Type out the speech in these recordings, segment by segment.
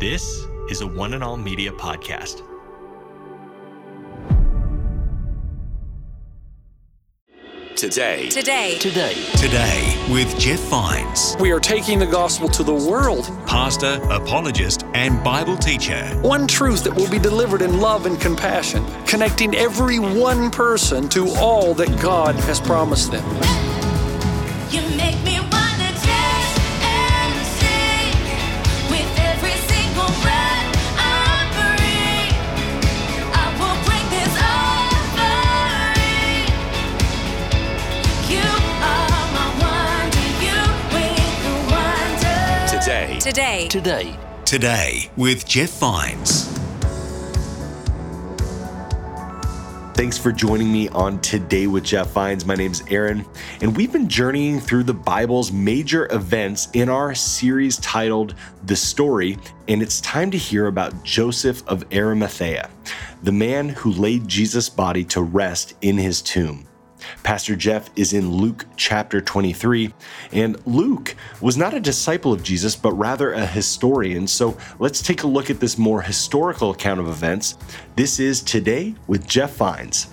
This is a One and All Media podcast. Today, Today, Today, Today with Jeff Vines, We are taking the gospel to the world. pastor, apologist, and Bible teacher. One truth that will be delivered in love and compassion, connecting every one person to all that God has promised them. You make me today, today, today, Today with Jeff Vines. Thanks for joining me on Today with Jeff Vines. My name's Aaron, and we've been journeying through the Bible's major events in our series titled The Story, and it's time to hear about Joseph of Arimathea, the man who laid Jesus' body to rest in his tomb. Pastor Jeff is in Luke chapter 23, and Luke was not a disciple of Jesus, but rather a historian. So let's take a look at this more historical account of events. This is Today with Jeff Vines.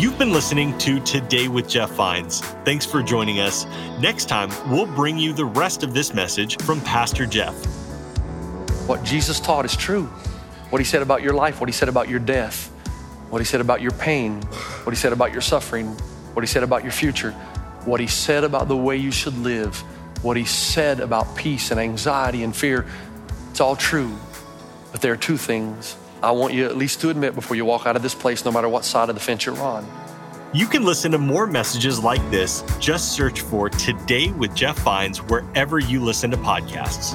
You've been listening to Today with Jeff Vines. Thanks for joining us. Next time, we'll bring you the rest of this message from Pastor Jeff. What Jesus taught is true. What he said about your life, what he said about your death, what he said about your pain, what he said about your suffering, what he said about your future, what he said about the way you should live, what he said about peace and anxiety and fear. It's all true. But there are two things I want you at least to admit before you walk out of this place, no matter what side of the fence you're on. You can listen to more messages like this. Just search for Today with Jeff Vines wherever you listen to podcasts.